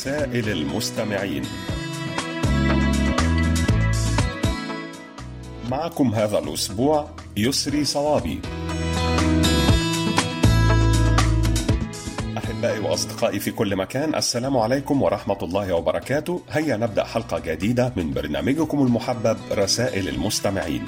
رسائل المستمعين. معكم هذا الأسبوع يسري صوابي. أحبائي وأصدقائي في كل مكان السلام عليكم ورحمة الله وبركاته. هيا نبدأ حلقة جديدة من برنامجكم المحبب رسائل المستمعين.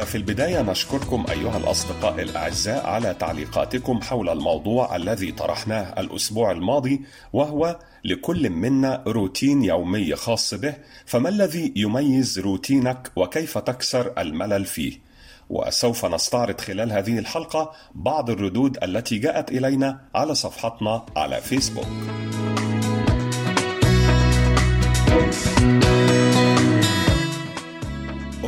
وفي البداية نشكركم أيها الأصدقاء الأعزاء على تعليقاتكم حول الموضوع الذي طرحناه الأسبوع الماضي وهو لكل منا روتين يومي خاص به فما الذي يميز روتينك وكيف تكسر الملل فيه؟ وسوف نستعرض خلال هذه الحلقة بعض الردود التي جاءت إلينا على صفحتنا على فيسبوك.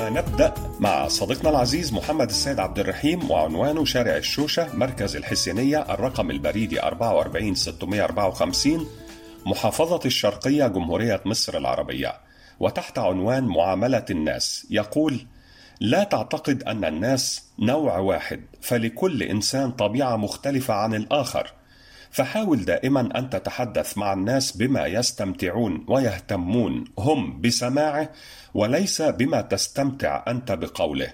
ونبدأ مع صديقنا العزيز محمد السيد عبد الرحيم وعنوانه شارع الشوشة مركز الحسينية الرقم البريدي 44654 محافظة الشرقية جمهورية مصر العربية. وتحت عنوان معاملة الناس يقول لا تعتقد أن الناس نوع واحد فلكل إنسان طبيعة مختلفة عن الآخر. فحاول دائما أن تتحدث مع الناس بما يستمتعون ويهتمون. هم بسماعه وليس بما تستمتع أنت بقوله.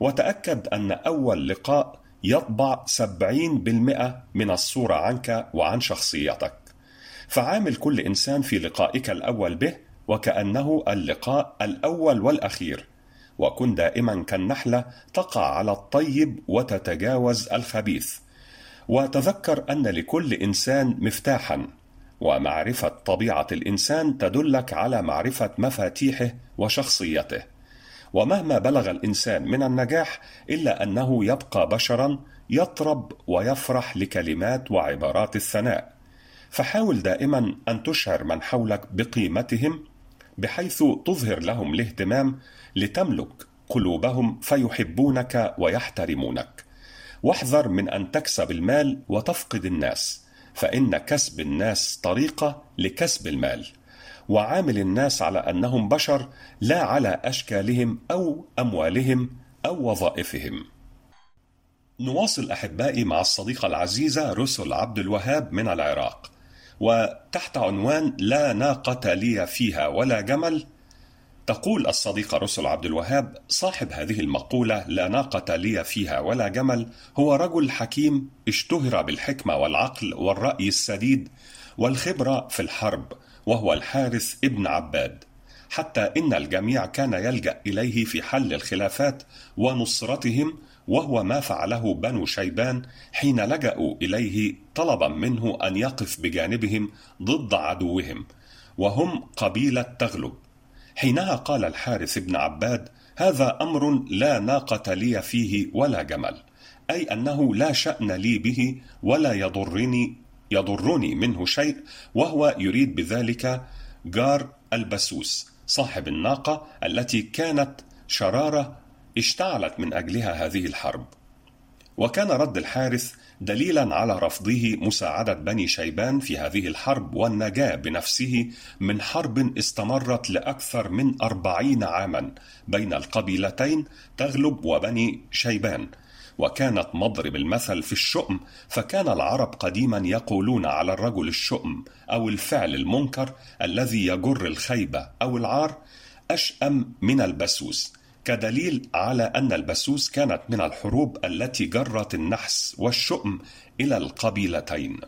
وتأكد أن أول لقاء يطبع 70% من الصورة عنك وعن شخصيتك. فعامل كل إنسان في لقائك الأول به وكأنه اللقاء الأول والأخير. وكن دائما كالنحلة تقع على الطيب وتتجاوز الخبيث. وتذكر أن لكل إنسان مفتاحا ومعرفة طبيعة الإنسان تدلك على معرفة مفاتيحه وشخصيته. ومهما بلغ الإنسان من النجاح إلا أنه يبقى بشرا يطرب ويفرح لكلمات وعبارات الثناء. فحاول دائما أن تشعر من حولك بقيمتهم بحيث تظهر لهم الاهتمام لتملك قلوبهم فيحبونك ويحترمونك. واحذر من أن تكسب المال وتفقد الناس فإن كسب الناس طريقة لكسب المال. وعامل الناس على أنهم بشر لا على أشكالهم أو أموالهم أو وظائفهم. نواصل أحبائي مع الصديقة العزيزة رسل عبد الوهاب من العراق. وتحت عنوان لا ناقة لي فيها ولا جمل تقول الصديقة رسل عبد الوهاب صاحب هذه المقولة لا ناقة لي فيها ولا جمل هو رجل حكيم اشتهر بالحكمة والعقل والرأي السديد والخبرة في الحرب وهو الحارث ابن عباد. حتى إن الجميع كان يلجأ إليه في حل الخلافات ونصرتهم وهو ما فعله بنو شيبان حين لجأوا إليه طلبا منه أن يقف بجانبهم ضد عدوهم وهم قبيلة تغلب. حينها قال الحارث بن عباد هذا أمر لا ناقة لي فيه ولا جمل أي أنه لا شأن لي به ولا يضرني يضرني منه شيء وهو يريد بذلك جار البسوس صاحب الناقة التي كانت شرارة اشتعلت من أجلها هذه الحرب. وكان رد الحارث دليلا على رفضه مساعدة بني شيبان في هذه الحرب والنجاة بنفسه من حرب استمرت لأكثر من أربعين عاما بين القبيلتين تغلب وبني شيبان. وكانت مضرب المثل في الشؤم فكان العرب قديما يقولون على الرجل الشؤم أو الفعل المنكر الذي يجر الخيبة أو العار أشأم من البسوس. كدليل على أن البسوس كانت من الحروب التي جرت النحس والشؤم إلى القبيلتين.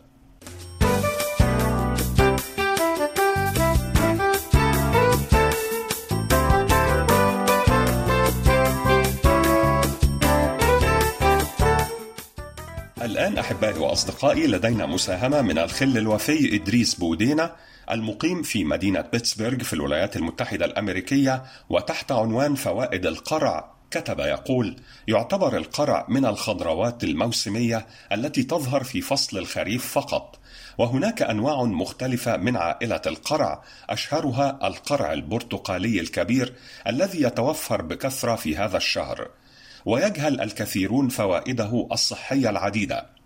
الآن أحبائي وأصدقائي لدينا مساهمة من الخل الوفي إدريس بودينا المقيم في مدينة بيتسبرغ في الولايات المتحدة الأمريكية وتحت عنوان فوائد القرع. كتب يقول يعتبر القرع من الخضروات الموسمية التي تظهر في فصل الخريف فقط وهناك أنواع مختلفة من عائلة القرع أشهرها القرع البرتقالي الكبير الذي يتوفر بكثرة في هذا الشهر ويجهل الكثيرون فوائده الصحية العديدة.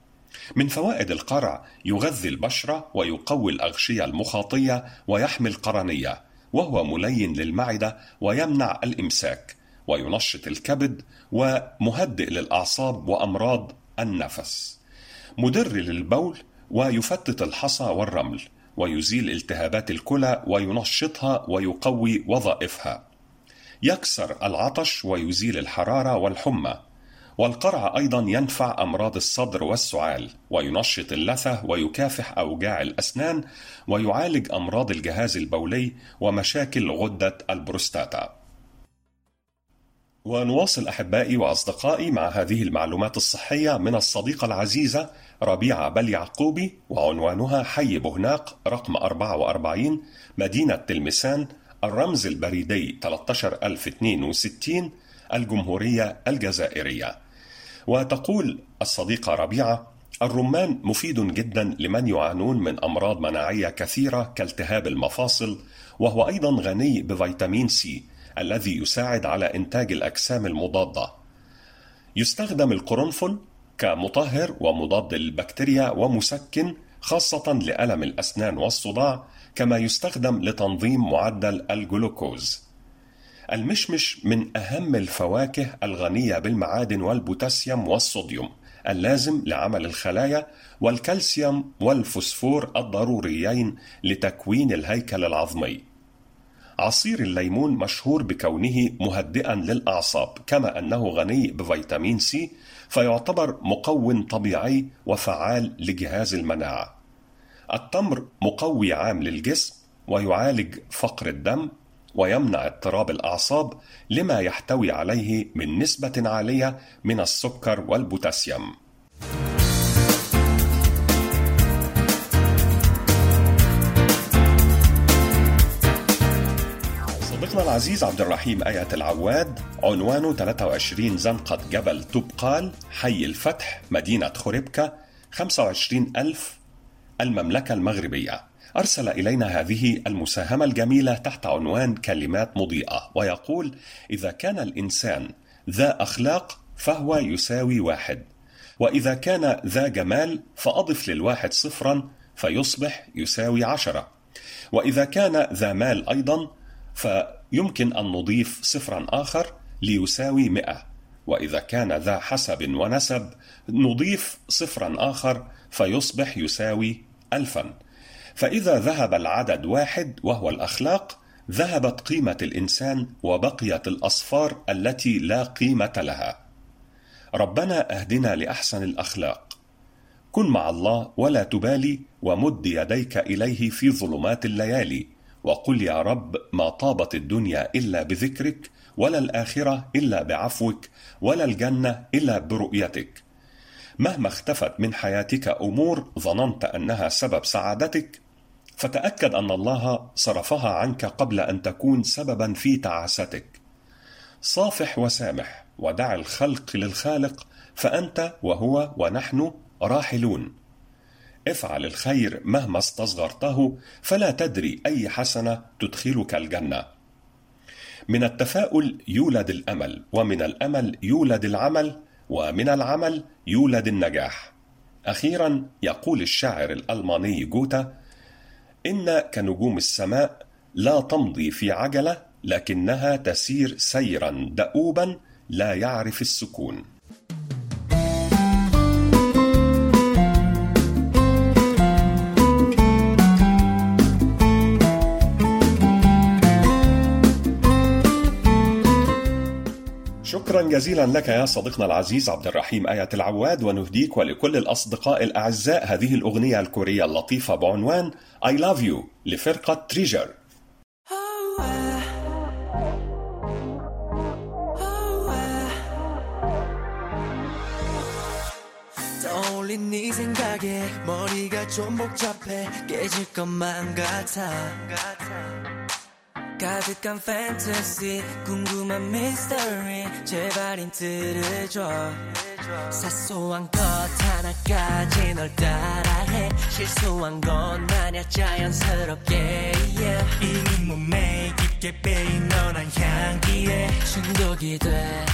من فوائد القرع يغذي البشرة ويقوي الأغشية المخاطية ويحمي القرنية وهو ملين للمعدة ويمنع الإمساك وينشط الكبد ومهدئ للأعصاب وأمراض النفس. مدر للبول ويفتت الحصى والرمل ويزيل التهابات الكلى وينشطها ويقوي وظائفها. يكسر العطش ويزيل الحرارة والحمى والقرع أيضا ينفع أمراض الصدر والسعال وينشط اللثة ويكافح أوجاع الأسنان ويعالج أمراض الجهاز البولي ومشاكل غدة البروستاتا. ونواصل أحبائي وأصدقائي مع هذه المعلومات الصحية من الصديقة العزيزة ربيعة بل يعقوبي وعنوانها حي بهناق رقم 44 مدينة تلمسان الرمز البريدي 13062 الجمهورية الجزائرية. وتقول الصديقة ربيعة الرمان مفيد جدا لمن يعانون من أمراض مناعية كثيرة كالتهاب المفاصل وهو أيضا غني بفيتامين C الذي يساعد على إنتاج الأجسام المضادة. يستخدم القرنفل كمطهر ومضاد للبكتيريا ومسكن خاصة لألم الأسنان والصداع كما يستخدم لتنظيم معدل الجلوكوز. المشمش من أهم الفواكه الغنية بالمعادن والبوتاسيوم والصوديوم اللازم لعمل الخلايا والكالسيوم والفوسفور الضروريين لتكوين الهيكل العظمي. عصير الليمون مشهور بكونه مهدئا للأعصاب كما أنه غني بفيتامين C فيعتبر مقوٍ طبيعي وفعال لجهاز المناعة. التمر مقوي عام للجسم ويعالج فقر الدم ويمنع اضطراب الأعصاب لما يحتوي عليه من نسبة عالية من السكر والبوتاسيوم. صديقنا العزيز عبد الرحيم آية العواد عنوانه 23 زنقة جبل تبقال حي الفتح مدينة خربكة 25 ألف المملكة المغربية. أرسل إلينا هذه المساهمة الجميلة تحت عنوان كلمات مضيئة ويقول إذا كان الإنسان ذا أخلاق فهو يساوي واحد وإذا كان ذا جمال فأضف للواحد صفرا فيصبح يساوي عشرة وإذا كان ذا مال أيضا فيمكن أن نضيف صفرا آخر ليساوي مئة وإذا كان ذا حسب ونسب نضيف صفرا آخر فيصبح يساوي ألفا. فإذا ذهب العدد واحد وهو الأخلاق ذهبت قيمة الإنسان وبقيت الأصفار التي لا قيمة لها. ربنا أهدنا لأحسن الأخلاق. كن مع الله ولا تبالي ومد يديك إليه في ظلمات الليالي. وقل يا رب ما طابت الدنيا إلا بذكرك ولا الآخرة إلا بعفوك ولا الجنة إلا برؤيتك. مهما اختفت من حياتك أمور ظننت أنها سبب سعادتك فتأكد أن الله صرفها عنك قبل أن تكون سببا في تعاستك. صافح وسامح ودع الخلق للخالق فأنت وهو ونحن راحلون. افعل الخير مهما استصغرته فلا تدري أي حسنة تدخلك الجنة. من التفاؤل يولد الأمل ومن الأمل يولد العمل ومن العمل يولد النجاح. أخيرا يقول الشاعر الألماني جوتا إن كنجوم السماء لا تمضي في عجلة لكنها تسير سيرا دؤوبا لا يعرف السكون. شكرا جزيلا لك يا صديقنا العزيز عبد الرحيم آية العواد ونهديك ولكل الأصدقاء الأعزاء هذه الأغنية الكورية اللطيفة بعنوان I Love You لفرقة تريجر 떠올린 네 생각에 머리가 좀 복잡해 깨질 것만 같아 가득한 fantasy 궁금한 mystery 제발 힌트를 줘. 사소한 것 하나까지 널 따라해. 실수한 건 아냐 자연스럽게 yeah. 이미 몸에 깊게 빼인 너란 향기에 중독이 돼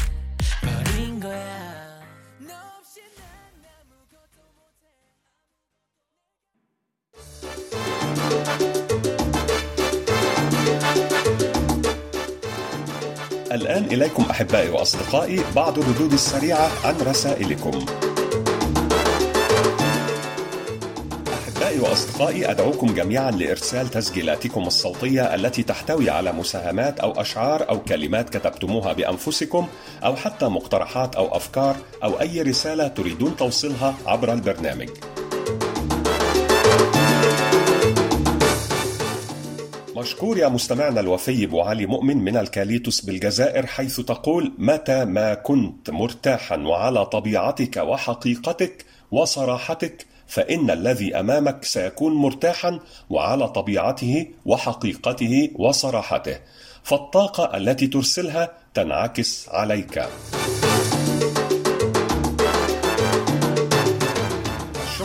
버린 거야 الآن إليكم أحبائي وأصدقائي بعض الردود السريعة عن رسائلكم. أحبائي وأصدقائي أدعوكم جميعا لإرسال تسجيلاتكم الصوتية التي تحتوي على مساهمات أو أشعار أو كلمات كتبتموها بأنفسكم أو حتى مقترحات أو أفكار أو أي رسالة تريدون توصيلها عبر البرنامج. مشكور يا مستمعنا الوفي أبو علي مؤمن من الكاليتوس بالجزائر حيث تقول متى ما كنت مرتاحا وعلى طبيعتك وحقيقتك وصراحتك فإن الذي أمامك سيكون مرتاحا وعلى طبيعته وحقيقته وصراحته فالطاقة التي ترسلها تنعكس عليك.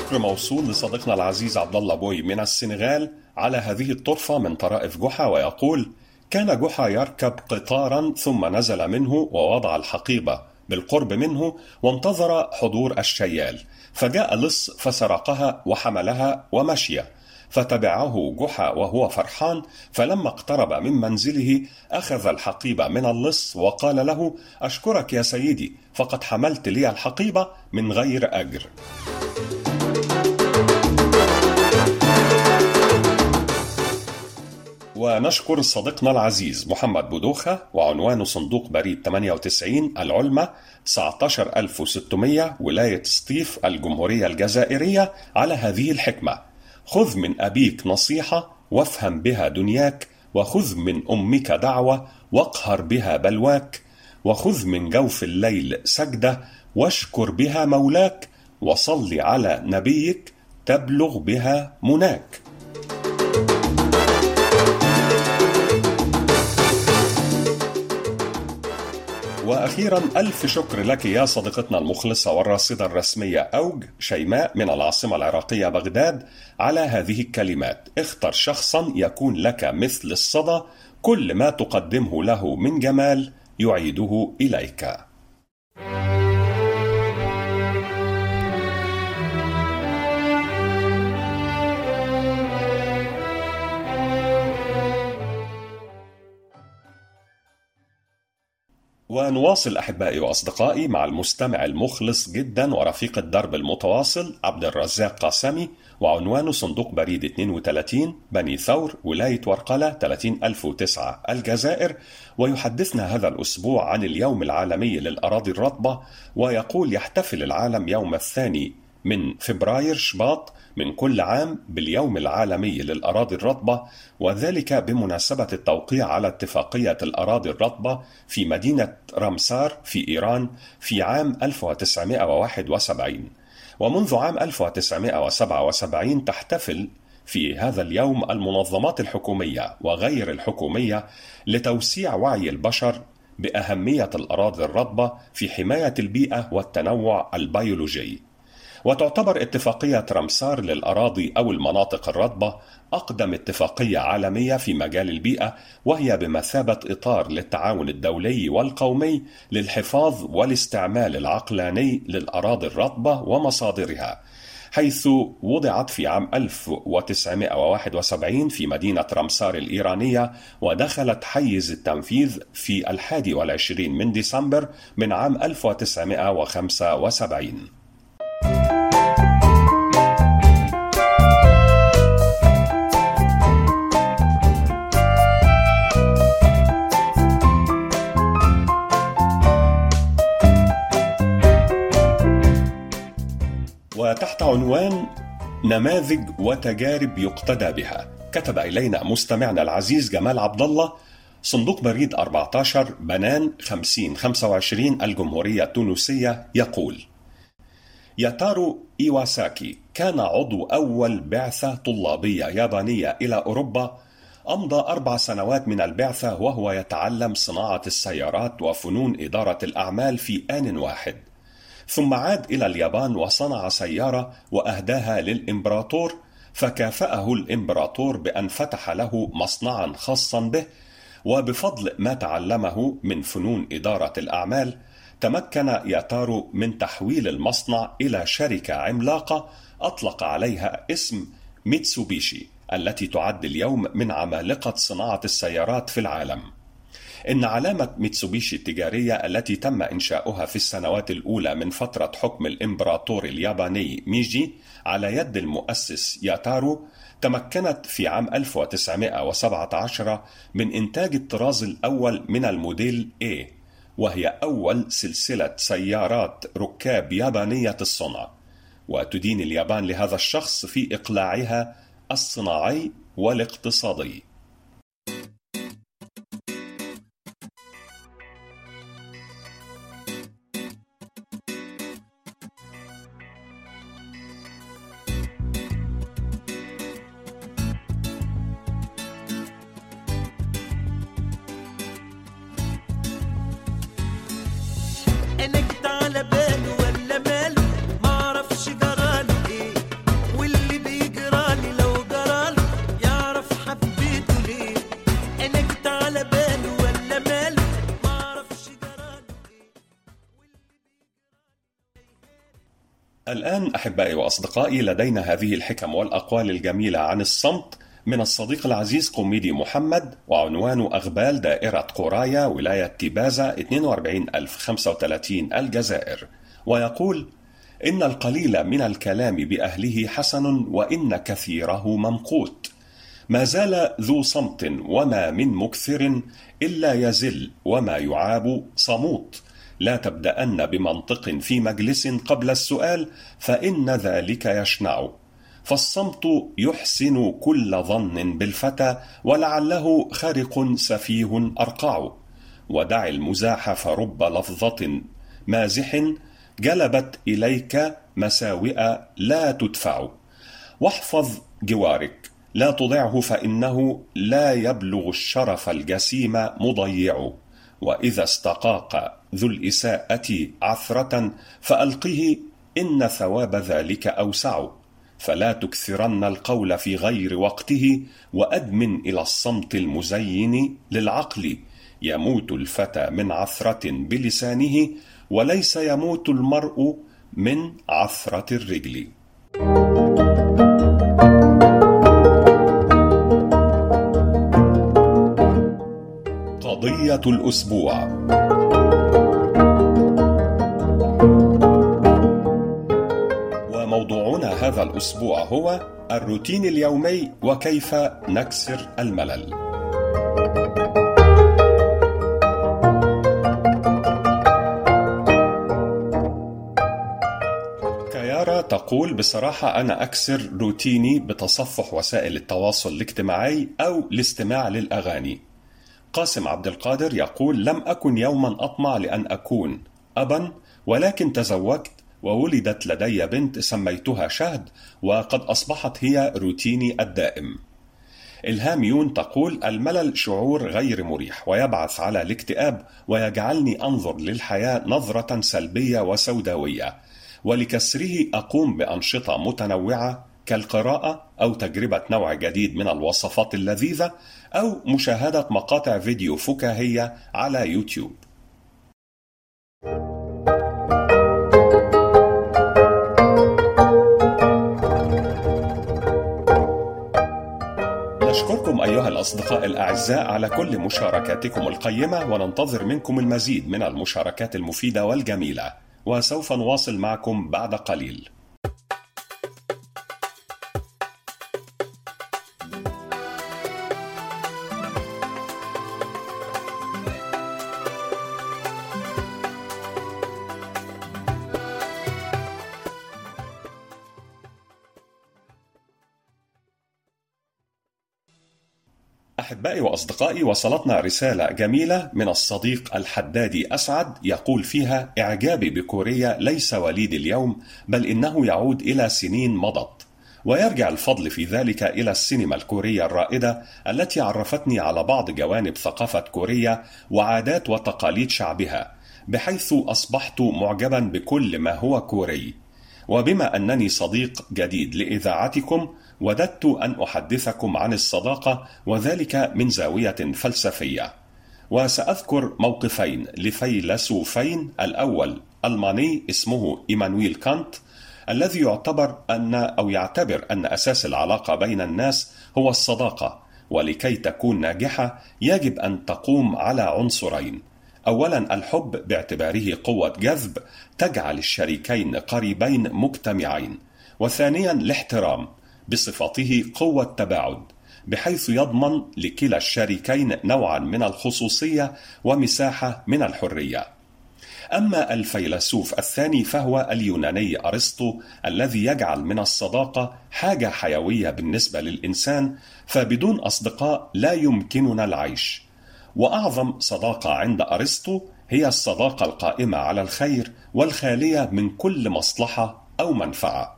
الشكر موصول لصديقنا العزيز عبد الله بوي من السنغال على هذه الطرفة من طرائف جحا ويقول: كان جحا يركب قطارا ثم نزل منه ووضع الحقيبة بالقرب منه وانتظر حضور الشيال، فجاء لص فسرقها وحملها ومشي، فتبعه جحا وهو فرحان فلما اقترب من منزله أخذ الحقيبة من اللص وقال له أشكرك يا سيدي فقد حملت لي الحقيبة من غير أجر. ونشكر صديقنا العزيز محمد بودوخة وعنوان صندوق بريد 98 العلمة 19600 ولاية سطيف الجمهورية الجزائرية على هذه الحكمة. خذ من أبيك نصيحة وافهم بها دنياك وخذ من أمك دعوة واقهر بها بلواك وخذ من جوف الليل سجدة واشكر بها مولاك وصل على نبيك تبلغ بها مناك. وأخيرا ألف شكر لك يا صديقتنا المخلصة والراصده الرسمية أوج شيماء من العاصمة العراقية بغداد على هذه الكلمات. اختر شخصا يكون لك مثل الصدى كل ما تقدمه له من جمال يعيده إليك. ونواصل أحبائي وأصدقائي مع المستمع المخلص جدا ورفيق الدرب المتواصل عبد الرزاق قاسمي وعنوانه صندوق بريد 32 بني ثور ولاية ورقلة 30009 الجزائر. ويحدثنا هذا الأسبوع عن اليوم العالمي للأراضي الرطبة ويقول يحتفل العالم يوم الثاني من فبراير شباط من كل عام باليوم العالمي للأراضي الرطبة وذلك بمناسبة التوقيع على اتفاقية الأراضي الرطبة في مدينة رامسار في إيران في عام 1971 ومنذ عام 1977 تحتفل في هذا اليوم المنظمات الحكومية وغير الحكومية لتوسيع وعي البشر بأهمية الأراضي الرطبة في حماية البيئة والتنوع البيولوجي. وتعتبر اتفاقية رمسار للأراضي أو المناطق الرطبة أقدم اتفاقية عالمية في مجال البيئة وهي بمثابة إطار للتعاون الدولي والقومي للحفاظ والاستعمال العقلاني للأراضي الرطبة ومصادرها. حيث وضعت في عام 1971 في مدينة رمسار الإيرانية ودخلت حيز التنفيذ في الحادي والعشرين من ديسمبر من عام 1975 وتحت عنوان نماذج وتجارب يقتدى بها. كتب إلينا مستمعنا العزيز جمال عبد الله صندوق بريد 14 بنان 5025 الجمهورية التونسية يقول ياتارو إيواساكي كان عضو أول بعثة طلابية يابانية إلى أوروبا أمضى أربع سنوات من البعثة وهو يتعلم صناعة السيارات وفنون إدارة الأعمال في آن واحد. ثم عاد إلى اليابان وصنع سيارة وأهداها للإمبراطور فكافأه الإمبراطور بأن فتح له مصنعا خاصا به وبفضل ما تعلمه من فنون إدارة الأعمال تمكن ياتارو من تحويل المصنع إلى شركة عملاقة أطلق عليها اسم ميتسوبيشي التي تعد اليوم من عمالقة صناعة السيارات في العالم. إن علامة ميتسوبيشي التجارية التي تم إنشاؤها في السنوات الأولى من فترة حكم الإمبراطور الياباني ميجي على يد المؤسس ياتارو تمكنت في عام 1917 من إنتاج الطراز الأول من الموديل A وهي أول سلسلة سيارات ركاب يابانية الصنع. وتدين اليابان لهذا الشخص في إقلاعها الصناعي والاقتصادي. أحبائي وأصدقائي لدينا هذه الحكم والأقوال الجميلة عن الصمت من الصديق العزيز قميدي محمد وعنوان أغبال دائرة قرايا ولاية تيبازا 42035 الجزائر. ويقول إن القليل من الكلام بأهله حسن وإن كثيره ممقوت. ما زال ذو صمت وما من مكثر إلا يزل وما يعاب صموت. لا تبدأن بمنطق في مجلس قبل السؤال فإن ذلك يشنع. فالصمت يحسن كل ظن بالفتى ولعله خرق سفيه أرقع. ودع المزاح فرب لفظة مازح جلبت إليك مساوئ لا تدفع. واحفظ جوارك لا تضعه فإنه لا يبلغ الشرف الجسيم مضيع. وإذا استقاق ذو الإساءة عثرة فألقه إن ثواب ذلك أوسع. فلا تكثرن القول في غير وقته وأدمن إلى الصمت المزين للعقل. يموت الفتى من عثرة بلسانه وليس يموت المرء من عثرة الرجل. الأسبوع. وموضوعنا هذا الأسبوع هو الروتين اليومي وكيف نكسر الملل. كيارا تقول بصراحة أنا أكسر روتيني بتصفح وسائل التواصل الاجتماعي أو الاستماع للأغاني. قاسم عبد القادر يقول لم أكن يوما أطمع لأن أكون أبا ولكن تزوجت وولدت لدي بنت سميتها شهد وقد أصبحت هي روتيني الدائم. إلهام يون تقول الملل شعور غير مريح ويبعث على الاكتئاب ويجعلني أنظر للحياة نظرة سلبية وسوداوية ولكسره أقوم بأنشطة متنوعة كالقراءة أو تجربة نوع جديد من الوصفات اللذيذة أو مشاهدة مقاطع فيديو فكاهية على يوتيوب. نشكركم أيها الأصدقاء الأعزاء على كل مشاركاتكم القيمة وننتظر منكم المزيد من المشاركات المفيدة والجميلة وسوف نواصل معكم بعد قليل. أحبائي وأصدقائي وصلتنا رسالة جميلة من الصديق الحدادي أسعد يقول فيها إعجابي بكوريا ليس وليد اليوم بل إنه يعود إلى سنين مضت. ويرجع الفضل في ذلك إلى السينما الكورية الرائدة التي عرفتني على بعض جوانب ثقافة كوريا وعادات وتقاليد شعبها بحيث أصبحت معجبا بكل ما هو كوري. وبما أنني صديق جديد لإذاعتكم وددت أن أحدثكم عن الصداقة وذلك من زاوية فلسفية. وسأذكر موقفين لفيلسوفين. الأول ألماني اسمه إيمانويل كانت الذي يعتبر أن أو يعتبر أن أساس العلاقة بين الناس هو الصداقة. ولكي تكون ناجحة يجب أن تقوم على عنصرين. اولا الحب باعتباره قوة جذب تجعل الشريكين قريبين مجتمعين. وثانيا الاحترام. بصفته قوة تباعد بحيث يضمن لكلا الشريكين نوعا من الخصوصية ومساحة من الحرية. أما الفيلسوف الثاني فهو اليوناني أرسطو الذي يجعل من الصداقة حاجة حيوية بالنسبة للإنسان فبدون أصدقاء لا يمكننا العيش. وأعظم صداقة عند أرسطو هي الصداقة القائمة على الخير والخالية من كل مصلحة أو منفعة.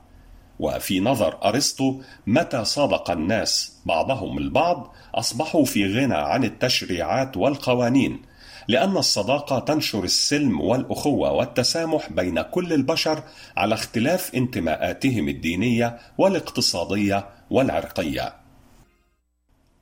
وفي نظر أرسطو متى صادق الناس بعضهم البعض أصبحوا في غنى عن التشريعات والقوانين لأن الصداقة تنشر السلم والأخوة والتسامح بين كل البشر على اختلاف انتماءاتهم الدينية والاقتصادية والعرقية.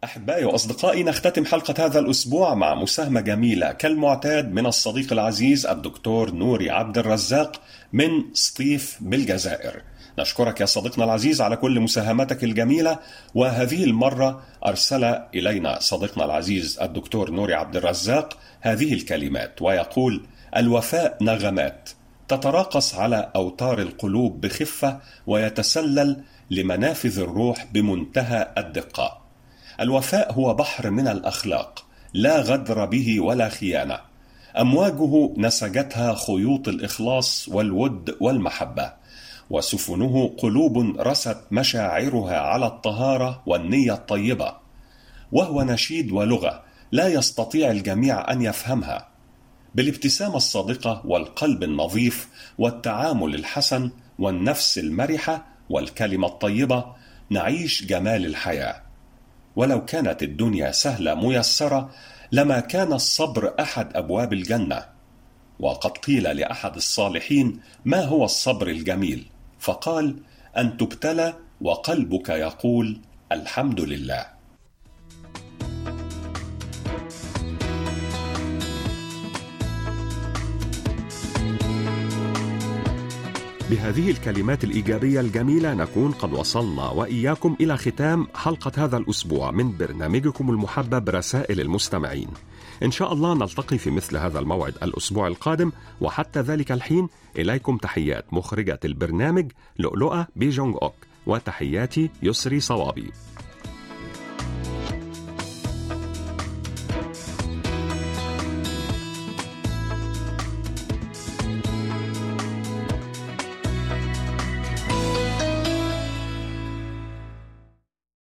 أحبائي وأصدقائي نختتم حلقة هذا الأسبوع مع مساهمة جميلة كالمعتاد من الصديق العزيز الدكتور نوري عبد الرزاق من سطيف بالجزائر. نشكرك يا صديقنا العزيز على كل مساهماتك الجميلة وهذه المرة أرسل إلينا صديقنا العزيز الدكتور نوري عبد الرزاق هذه الكلمات ويقول الوفاء نغمات تتراقص على أوتار القلوب بخفة ويتسلل لمنافذ الروح بمنتهى الدقة. الوفاء هو بحر من الأخلاق لا غدر به ولا خيانة. أمواجه نسجتها خيوط الإخلاص والود والمحبة. وسفنه قلوب رست مشاعرها على الطهارة والنية الطيبة. وهو نشيد ولغة لا يستطيع الجميع أن يفهمها. بالابتسامة الصادقة والقلب النظيف والتعامل الحسن والنفس المرحة والكلمة الطيبة نعيش جمال الحياة. ولو كانت الدنيا سهلة ميسرة لما كان الصبر أحد أبواب الجنة. وقد قيل لأحد الصالحين ما هو الصبر الجميل؟ فقال أن تبتلى وقلبك يقول الحمد لله. بهذه الكلمات الإيجابية الجميلة نكون قد وصلنا وإياكم إلى ختام حلقة هذا الأسبوع من برنامجكم المحبب رسائل المستمعين. إن شاء الله نلتقي في مثل هذا الموعد الأسبوع القادم وحتى ذلك الحين إليكم تحيات مخرجة البرنامج لؤلؤة بيجونغ أوك وتحياتي يسري صوابي.